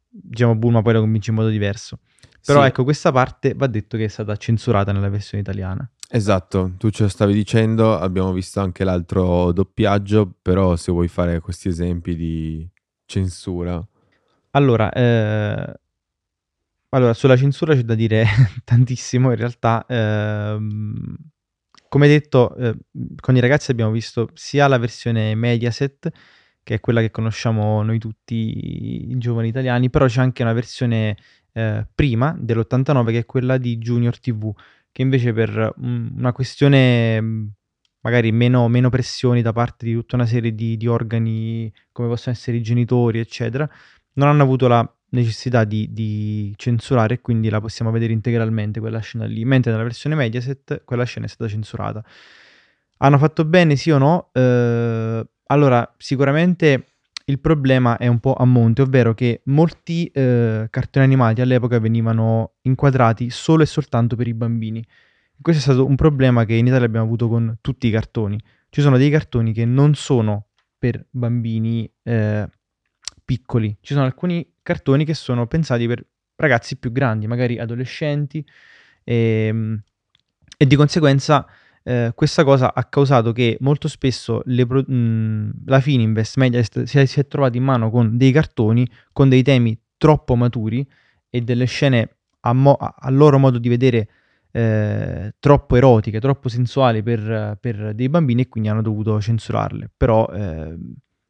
diciamo, Bulma poi lo convince in modo diverso. Però sì. ecco, questa parte va detto che è stata censurata nella versione italiana. Esatto, tu ce lo stavi dicendo, abbiamo visto anche l'altro doppiaggio, però se vuoi fare questi esempi di censura. Allora, eh, allora, sulla censura c'è da dire [LAUGHS] tantissimo in realtà. Ehm, come detto, eh, con i ragazzi abbiamo visto sia la versione Mediaset, che è quella che conosciamo noi tutti i giovani italiani, però c'è anche una versione eh, prima dell'89 che è quella di Junior TV, che invece per mm, una questione mm, magari meno, meno pressioni da parte di tutta una serie di, di organi come possono essere i genitori, eccetera, non hanno avuto la necessità di, di, censurare e quindi la possiamo vedere integralmente quella scena lì, mentre nella versione Mediaset quella scena è stata censurata. Hanno fatto bene sì o no? Eh, allora, sicuramente il problema è un po' a monte, ovvero che molti eh, cartoni animati all'epoca venivano inquadrati solo e soltanto per i bambini. Questo è stato un problema che in Italia abbiamo avuto con tutti i cartoni. Ci sono dei cartoni che non sono per bambini eh, piccoli, ci sono alcuni cartoni che sono pensati per ragazzi più grandi, magari adolescenti, e, ehm, e di conseguenza eh, questa cosa ha causato che molto spesso pro- mh, la Fininvest Mediaset si è, si è trovata in mano con dei cartoni con dei temi troppo maturi e delle scene a, mo- a loro modo di vedere eh, troppo erotiche, troppo sensuali per, per, dei bambini e quindi hanno dovuto censurarle. Però eh,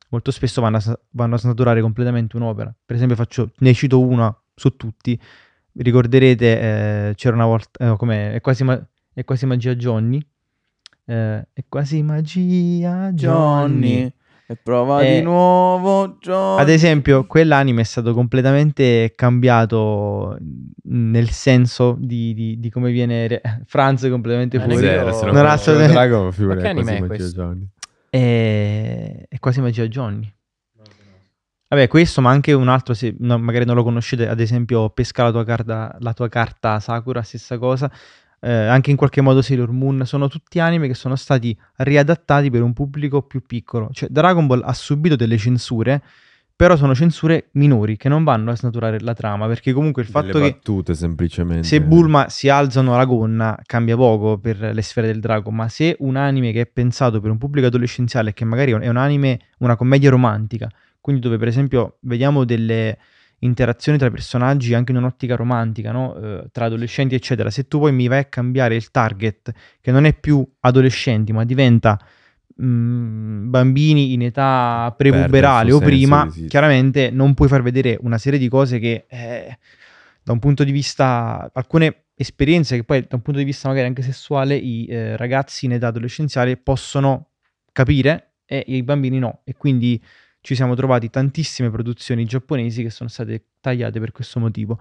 molto spesso vanno a, vanno a, snaturare completamente un'opera. Per esempio, faccio, ne cito una su tutti. Ricorderete, eh, c'era una volta, eh, come è quasi, ma- è quasi magia Johnny. Eh, è quasi magia Johnny. Johnny. E prova di nuovo Johnny. Ad esempio, quell'anime è stato completamente cambiato nel senso di, di, di come viene re- [LAUGHS] Franz completamente fuori. Zero, non ha assolutamente... Dragon, che anime è questo? È... è quasi magia Johnny. Vabbè, questo, ma anche un altro, se no, magari non lo conoscete, ad esempio Pesca la tua carta, la tua carta Sakura, stessa cosa eh, anche in qualche modo Sailor Moon, sono tutti anime che sono stati riadattati per un pubblico più piccolo. Cioè Dragon Ball ha subito delle censure, però sono censure minori che non vanno a snaturare la trama, perché comunque il fatto delle che battute semplicemente. se Bulma si alzano la gonna cambia poco per le sfere del drago, ma se un anime che è pensato per un pubblico adolescenziale, che magari è un anime, una commedia romantica, quindi dove per esempio vediamo delle interazioni tra personaggi anche in un'ottica romantica, no? eh, tra adolescenti, eccetera. Se tu poi mi vai a cambiare il target, che non è più adolescenti, ma diventa mh, mm, bambini in età prepuberale o prima, chiaramente non puoi far vedere una serie di cose che eh, da un punto di vista, alcune esperienze che poi da un punto di vista magari anche sessuale i eh, ragazzi in età adolescenziale possono capire e i bambini no. E quindi ci siamo trovati tantissime produzioni giapponesi che sono state tagliate per questo motivo.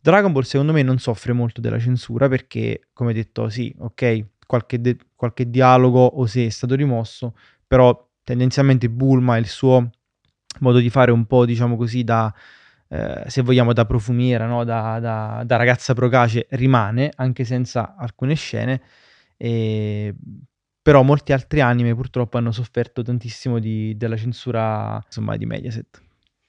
Dragon Ball secondo me non soffre molto della censura perché, come detto, sì, ok, qualche, de- qualche dialogo o se è stato rimosso, però tendenzialmente Bulma e il suo modo di fare un po', diciamo così, da, eh, se vogliamo, da profumiera, no? da, da, da, ragazza procace, rimane, anche senza alcune scene. E però molti altri anime purtroppo hanno sofferto tantissimo di, della censura insomma, di Mediaset.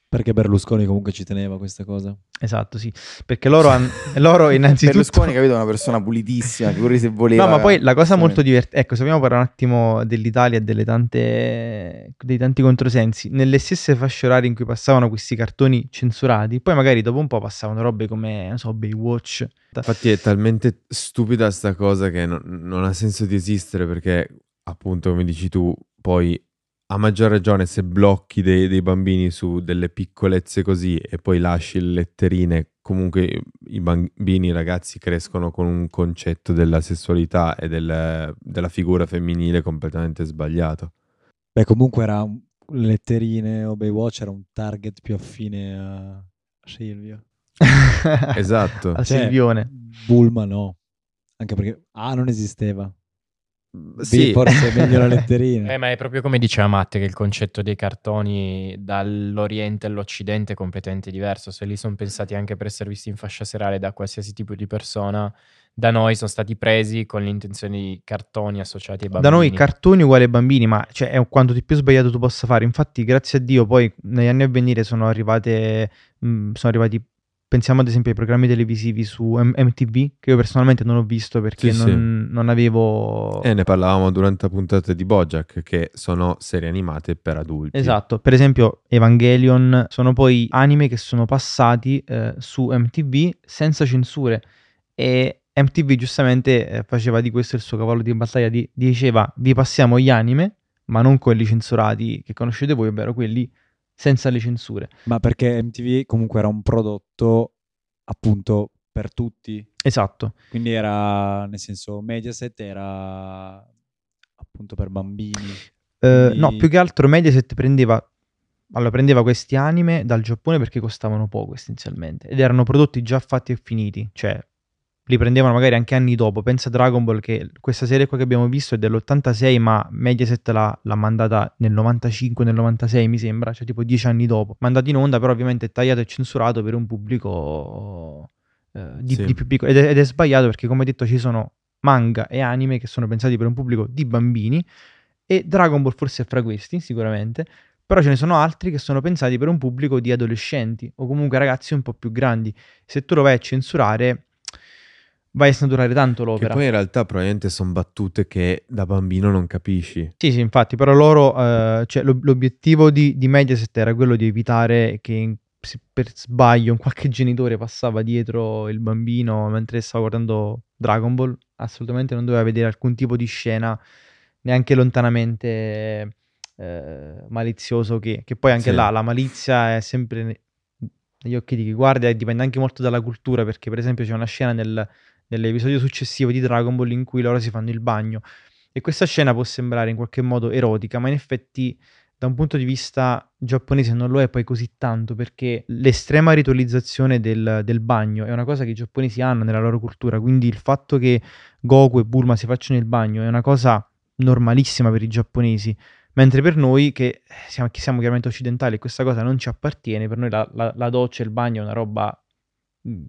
Perché Berlusconi comunque ci teneva questa cosa. Esatto, sì. Perché loro, han, [LAUGHS] loro innanzitutto... Berlusconi, capito, è una persona pulitissima, figurati se voleva... No, ma poi la cosa molto divertente... Ecco, se vogliamo parlare un attimo dell'Italia e delle tante... dei tanti controsensi. Nelle stesse fasce orarie in cui passavano questi cartoni censurati, poi magari dopo un po' passavano robe come, non so, Baywatch. Infatti è talmente stupida sta cosa che non, non ha senso di esistere perché, appunto, come dici tu, poi a maggior ragione se blocchi dei, dei, bambini su delle piccolezze così e poi lasci le letterine, comunque i bambini, i ragazzi crescono con un concetto della sessualità e del, della figura femminile completamente sbagliato. Beh, comunque era un, letterine o Baywatch era un target più affine a Silvio. [LAUGHS] esatto. a cioè, Silvione. Bulma no. Anche perché A non esisteva. Sì. forse è meglio la [LAUGHS] letterina. Eh, ma è proprio come diceva Matte che il concetto dei cartoni dall'Oriente all'Occidente è completamente diverso. Se li sono pensati anche per essere visti in fascia serale da qualsiasi tipo di persona, da noi sono stati presi con l'intenzione di cartoni associati ai bambini. Da noi cartoni uguali ai bambini, ma cioè, è quanto di più sbagliato tu possa fare. Infatti, grazie a Dio, poi negli anni a venire sono arrivate, mh, sono arrivati pensiamo ad esempio ai programmi televisivi su M- MTV, che io personalmente non ho visto perché Sì, non, non avevo... E ne parlavamo durante la puntata di Bojack, che sono serie animate per adulti. Esatto, per esempio Evangelion sono poi anime che sono passati eh, su MTV senza censure. E MTV giustamente eh, faceva di questo il suo cavallo di battaglia, di- diceva vi passiamo gli anime, ma non quelli censurati che conoscete voi, ovvero quelli senza le censure. Ma perché MTV comunque era un prodotto appunto per tutti. Esatto. Quindi era, nel senso, Mediaset era appunto per bambini. Quindi- no, più che altro Mediaset prendeva, allora, prendeva questi anime dal Giappone perché costavano poco essenzialmente ed erano prodotti già fatti e finiti, cioè li prendevano magari anche anni dopo. Pensa a Dragon Ball che questa serie qua che abbiamo visto è dell'86 ma Mediaset l'ha, l'ha mandata nel 95, nel 96 mi sembra, cioè tipo dieci anni dopo. Mandato in onda però ovviamente è tagliato e censurato per un pubblico eh, di, Sì. di più piccolo ed è, ed è sbagliato perché come detto ci sono manga e anime che sono pensati per un pubblico di bambini e Dragon Ball forse è fra questi, sicuramente. Però ce ne sono altri che sono pensati per un pubblico di adolescenti o comunque ragazzi un po' più grandi. Se tu lo vai a censurare, vai a snaturare tanto Che l'opera. poi in realtà probabilmente sono battute che da bambino non capisci. Sì, sì, infatti, però loro, eh, cioè, l'ob- l'obiettivo di, di Mediaset era quello di evitare che in- se per sbaglio un qualche genitore passava dietro il bambino mentre stava guardando Dragon Ball. Assolutamente non doveva vedere alcun tipo di scena, neanche lontanamente eh, malizioso. Che, che poi anche Sì. là la malizia è sempre ne- negli occhi di chi guarda e dipende anche molto dalla cultura. Perché, per esempio, c'è una scena nel- nell'episodio successivo di Dragon Ball in cui loro si fanno il bagno. E questa scena può sembrare in qualche modo erotica, ma in effetti da un punto di vista giapponese non lo è poi così tanto perché l'estrema ritualizzazione del, del bagno è una cosa che i giapponesi hanno nella loro cultura, quindi il fatto che Goku e Bulma si facciano il bagno è una cosa normalissima per i giapponesi, mentre per noi che siamo, che siamo chiaramente occidentali e questa cosa non ci appartiene, per noi la, la- la doccia e il bagno è una roba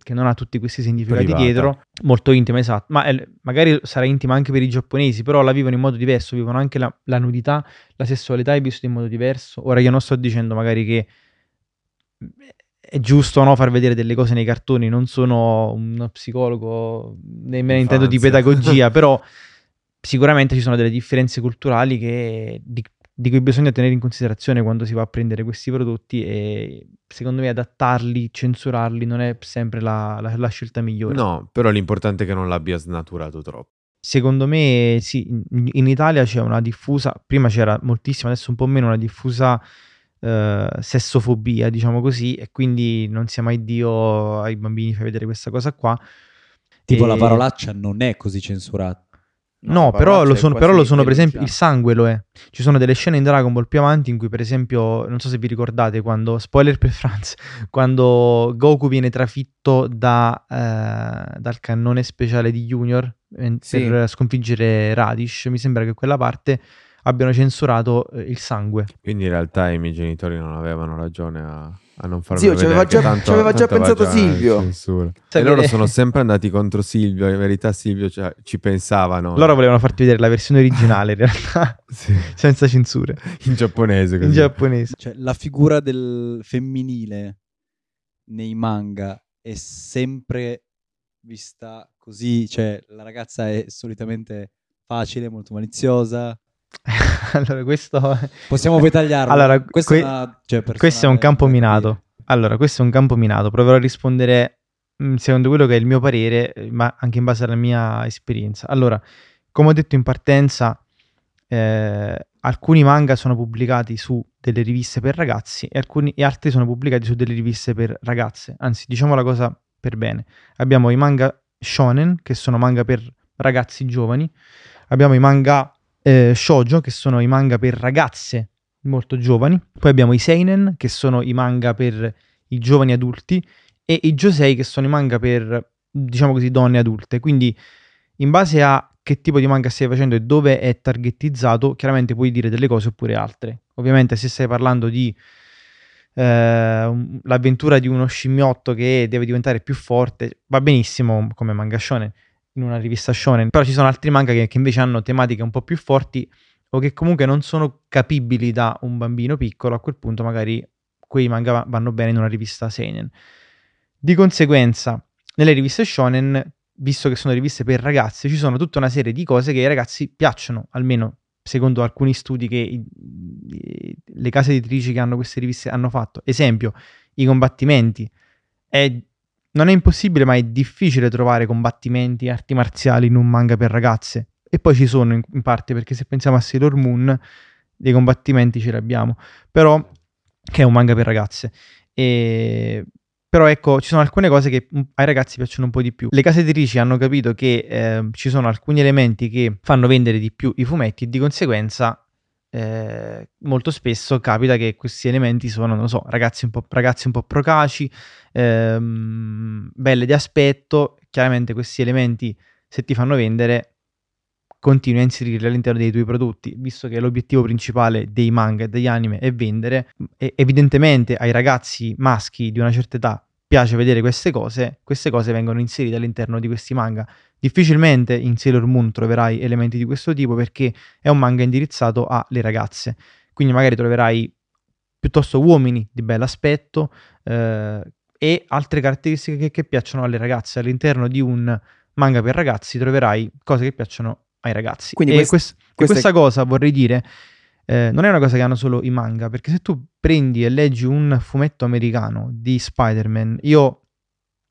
che non ha tutti questi significati Privata. dietro, molto intima, esatto, ma è- magari sarà intima anche per i giapponesi, però la vivono in modo diverso, vivono anche la, la nudità, la sessualità è vissuta in modo diverso. Ora io non sto dicendo magari che è giusto no far vedere delle cose nei cartoni, non sono uno psicologo, né me ne intendo di pedagogia, [LAUGHS] però sicuramente ci sono delle differenze culturali che- di, di cui bisogna tenere in considerazione quando si va a prendere questi prodotti e secondo me adattarli, censurarli non è sempre la, la- la scelta migliore. No, però l'importante è che non l'abbia snaturato troppo. Secondo me sì, in, in Italia c'è una diffusa, prima c'era moltissima, adesso un po' meno, una diffusa eh, sessofobia, diciamo così, e quindi non sia mai Dio ai bambini fai vedere questa cosa qua. Tipo E- la parolaccia non è così censurata. No, però lo sono, però lo sono per esempio, il sangue lo è. Ci sono delle scene in Dragon Ball più avanti in cui per esempio, non so se vi ricordate, quando, spoiler per Franz, [LAUGHS] quando Goku viene trafitto da, eh, dal cannone speciale di Junior eh, Sì. per sconfiggere Radish, mi sembra che quella parte abbiano censurato eh, il sangue. Quindi in realtà i miei genitori non avevano ragione a, a non farmi Zio, ci vedere aveva già- tanto, ci aveva già pensato già Silvio. censura. Sai, e loro sono sempre andati contro Silvio, in verità Silvio ci, ci pensavano. Loro volevano farti vedere la versione originale in realtà, [LAUGHS] Sì, senza censure, in giapponese così. in giapponese. Cioè, la figura del femminile nei manga è sempre vista così, cioè la ragazza è solitamente facile, molto maliziosa. [LAUGHS] allora, questo... Possiamo poi tagliarlo. Allora, questo, que- è, una, cioè, Questo è un campo minato. Allora, questo è un campo minato. Proverò a rispondere mh, secondo quello che è il mio parere, eh, ma anche in base alla mia esperienza. Allora, come ho detto in partenza, eh, alcuni manga sono pubblicati su delle riviste per ragazzi e, alcuni, e altri sono pubblicati su delle riviste per ragazze. Anzi, diciamo la cosa per bene. Abbiamo i manga shonen, che sono manga per ragazzi giovani. Abbiamo i manga eh, shoujo, che sono i manga per ragazze molto giovani. Poi abbiamo i seinen, che sono i manga per i giovani adulti, e i josei, che sono i manga per, diciamo così, donne adulte. Quindi, in base a che tipo di manga stai facendo e dove è targetizzato, chiaramente puoi dire delle cose oppure altre. Ovviamente, se stai parlando di eh, l'avventura di uno scimmiotto che deve diventare più forte, va benissimo come manga shonen in una rivista shonen, però ci sono altri manga che, che invece hanno tematiche un po' più forti o che comunque non sono capibili da un bambino piccolo, a quel punto magari quei manga va- vanno bene in una rivista seinen. Di conseguenza, nelle riviste shonen, visto che sono riviste per ragazzi, ci sono tutta una serie di cose che ai ragazzi piacciono, almeno secondo alcuni studi che i- i- le case editrici che hanno queste riviste hanno fatto. Esempio, i combattimenti. È- non è impossibile, ma è difficile trovare combattimenti, arti marziali in un manga per ragazze. E poi ci sono in, in parte, perché se pensiamo a Sailor Moon, dei combattimenti ce li abbiamo. Però, che è un manga per ragazze. E... Però ecco, ci sono alcune cose che mm, ai ragazzi piacciono un po' di più. Le case editrici hanno capito che eh, ci sono alcuni elementi che fanno vendere di più i fumetti e di conseguenza eh, molto spesso capita che questi elementi sono, non so, ragazzi un po', ragazzi un po' procaci, ehm, belle di aspetto. Chiaramente questi elementi, se ti fanno vendere, continui a inserirli all'interno dei tuoi prodotti, visto che l'obiettivo principale dei manga e degli anime è vendere, e evidentemente ai ragazzi maschi di una certa età piace vedere queste cose, queste cose vengono inserite all'interno di questi manga. Difficilmente in Sailor Moon troverai elementi di questo tipo perché è un manga indirizzato alle ragazze, quindi magari troverai piuttosto uomini di bell'aspetto eh, e altre caratteristiche che, che piacciono alle ragazze. All'interno di un manga per ragazzi troverai cose che piacciono ai ragazzi. Quindi e quest- quest- queste- questa cosa vorrei dire eh, non è una cosa che hanno solo i manga, perché se tu prendi e leggi un fumetto americano di Spider-Man, io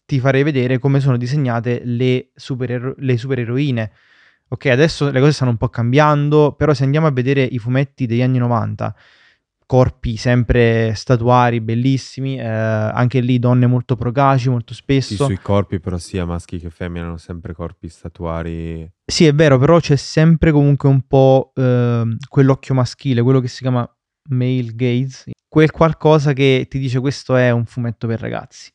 ti farei vedere come sono disegnate le, superero- le supereroine. Ok, adesso le cose stanno un po' cambiando, però se andiamo a vedere i fumetti degli anni 90, corpi sempre statuari, bellissimi, eh, anche lì donne molto procaci, molto Sì, spesso. sui corpi, però sia maschi che femmine hanno sempre corpi statuari. Sì, è vero, però c'è sempre comunque un po' ehm, quell'occhio maschile, quello che si chiama male gaze, quel qualcosa che ti dice questo è un fumetto per ragazzi.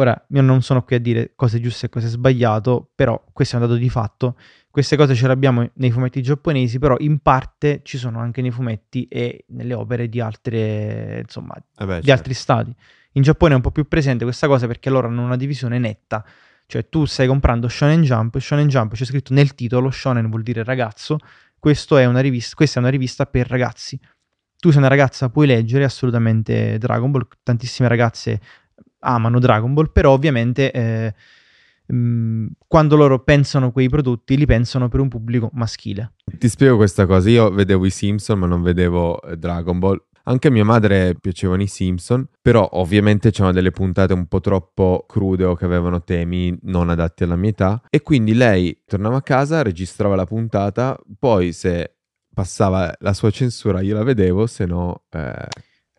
Ora, io non sono qui a dire cosa è giusto e cosa è sbagliato, però questo è un dato di fatto. Queste cose ce le abbiamo nei fumetti giapponesi, però in parte ci sono anche nei fumetti e nelle opere di altre, insomma, Eh beh, di certo. altri stati. In Giappone è un po' più presente questa cosa perché loro hanno una divisione netta. Cioè tu stai comprando Shonen Jump, Shonen Jump c'è scritto nel titolo, Shonen vuol dire ragazzo, è una rivista, questa è una rivista per ragazzi. Tu sei una ragazza, puoi leggere assolutamente Dragon Ball, tantissime ragazze amano Dragon Ball, però ovviamente eh, mh, quando loro pensano quei prodotti li pensano per un pubblico maschile. Ti spiego questa cosa. Io vedevo i Simpson, ma non vedevo eh, Dragon Ball. Anche a mia madre piacevano i Simpson, però ovviamente c'erano delle puntate un po' troppo crude o che avevano temi non adatti alla mia età. E quindi lei tornava a casa, registrava la puntata, poi se passava la sua censura io la vedevo, se no eh,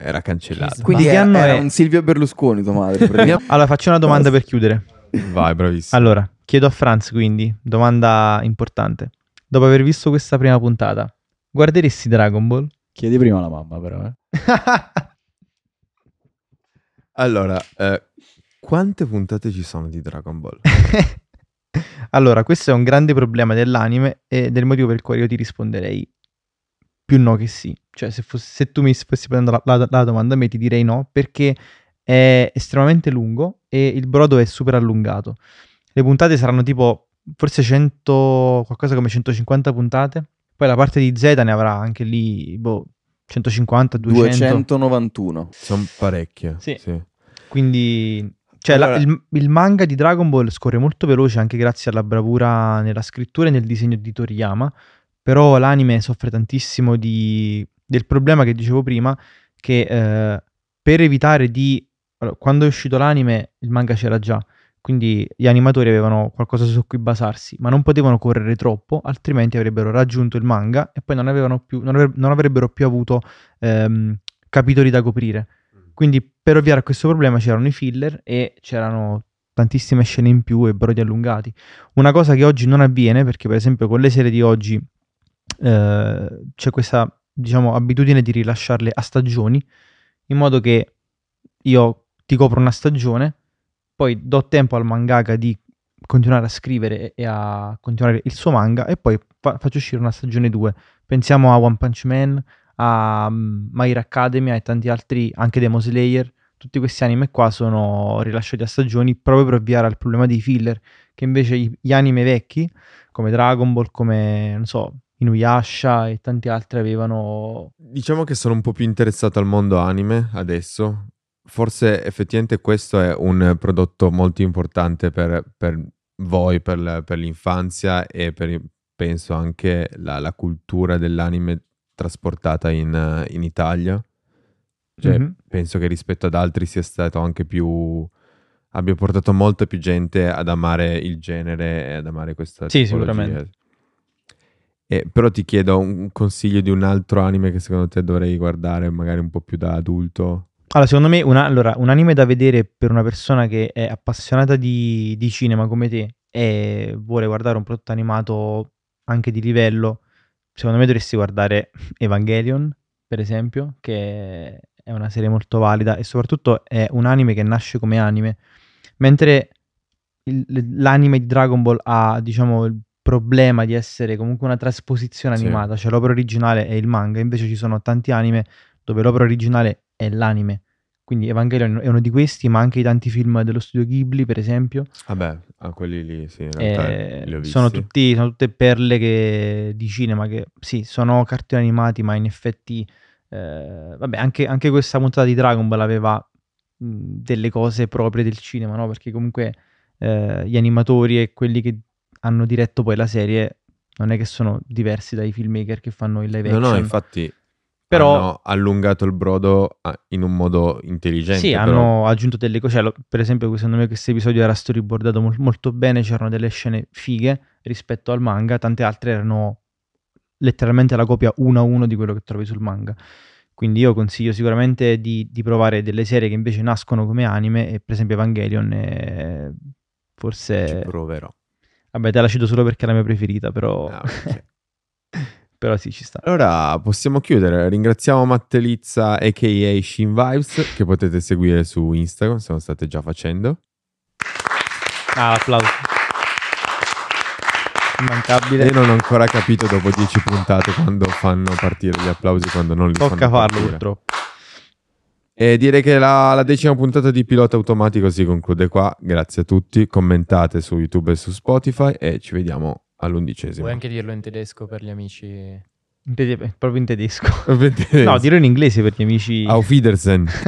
era cancellata. Quindi Di che era, anno era è? un Silvio Berlusconi tua madre. [LAUGHS] Allora faccio una domanda per chiudere. Vai, bravissimo. Allora, chiedo a Franz quindi, domanda importante. Dopo aver visto questa prima puntata, guarderesti Dragon Ball? Chiedi prima alla mamma, però. Eh. [LAUGHS] Allora, eh, quante puntate ci sono di Dragon Ball? [LAUGHS] allora, questo è un grande problema dell'anime e del motivo per il quale io ti risponderei più no che sì. Cioè, se, fosse- se tu mi stessi prendendo la, la- la domanda a me ti direi no, perché è estremamente lungo e il brodo è super allungato. Le puntate saranno tipo forse 100, qualcosa come 150 puntate. Poi la parte di Z ne avrà anche lì, boh, 150, 200. 291. Sono parecchie. Sì. sì. Quindi, cioè, la- Allora- il, il manga di Dragon Ball scorre molto veloce anche grazie alla bravura nella scrittura e nel disegno di Toriyama. Però l'anime soffre tantissimo di- del problema che dicevo prima, che eh, per evitare di... allora, quando è uscito l'anime il manga c'era già, quindi gli animatori avevano qualcosa su cui basarsi, ma non potevano correre troppo, altrimenti avrebbero raggiunto il manga e poi non, avevano più, non, avre- non avrebbero più avuto ehm, capitoli da coprire. Quindi per ovviare a questo problema c'erano i filler e c'erano tantissime scene in più e brodi allungati. Una cosa che oggi non avviene, perché per esempio con le serie di oggi eh, c'è questa diciamo abitudine di rilasciarle a stagioni, in modo che io ti copro una stagione, poi do tempo al mangaka di continuare a scrivere e a continuare il suo manga e poi fa- faccio uscire una stagione 2. Pensiamo a One Punch Man, a mm, My Hero Academia e tanti altri, anche Demon Slayer. Tutti questi anime qua sono rilasciati a stagioni proprio per ovviare al problema dei filler, che invece gli anime vecchi, come Dragon Ball, come, non so, Inuyasha e tanti altri avevano... Diciamo che sono un po' più interessato al mondo anime adesso. forse effettivamente questo è un prodotto molto importante per, per voi, per, la- per l'infanzia e per, penso anche la, la cultura dell'anime trasportata in, in Italia. Cioè, Mhm. penso che rispetto ad altri sia stato anche più... abbia portato molta più gente ad amare il genere e ad amare questa Sì, tipologia. sicuramente. E, però ti chiedo un consiglio di un altro anime che secondo te dovrei guardare, magari un po' più da adulto. Allora, secondo me una- allora, un anime da vedere per una persona che è appassionata di, di cinema come te e vuole guardare un prodotto animato anche di livello, secondo me dovresti guardare Evangelion, per esempio, che è una serie molto valida e soprattutto è un anime che nasce come anime, mentre il- l'anime di Dragon Ball ha, diciamo, il problema di essere comunque una trasposizione Sì. animata, cioè l'opera originale è il manga, invece ci sono tanti anime dove l'opera originale è l'anime. Quindi Evangelion è uno di questi, ma anche i tanti film dello studio Ghibli, per esempio. Vabbè, a quelli lì, sì, in realtà Eh, li ho visti. sono, tutti, sono tutte perle che- di cinema che sì, sono cartoni animati, ma in effetti, eh, vabbè, anche, anche questa puntata di Dragon Ball aveva mh, delle cose proprie del cinema, no? Perché comunque eh, gli animatori e quelli che hanno diretto poi la serie non è che sono diversi dai filmmaker che fanno il live No, action. no, infatti Però- hanno allungato il brodo in un modo intelligente. Sì, però- hanno aggiunto delle cose. cioè, per esempio, secondo me questo episodio era storyboardato mol- molto bene, c'erano delle scene fighe rispetto al manga, tante altre erano letteralmente la copia uno a uno di quello che trovi sul manga. Quindi io consiglio sicuramente di, di provare delle serie che invece nascono come anime, e per esempio Evangelion Ci forse... proverò. Vabbè, te la cito solo perché è la mia preferita, però... Ah, ok. [LAUGHS] però sì, ci sta. Allora possiamo chiudere. Ringraziamo Mattelizza a.k.a. Shin Vibes che potete seguire su Instagram, se lo state già facendo. Ah, applauso. Immancabile. E non ho ancora capito dopo 10 puntate quando fanno partire gli applausi, quando non li Tocca fanno farlo partire. purtroppo. E direi che la, la, decima puntata di Pilota Automatico si conclude qua. Grazie a tutti. Commentate su YouTube e su Spotify e ci vediamo all'undicesimo. Puoi anche dirlo in tedesco per gli amici. In te- proprio in tedesco. [LAUGHS] in tedesco. No, dirlo in inglese per gli amici. Auf Wiedersehen. [LAUGHS]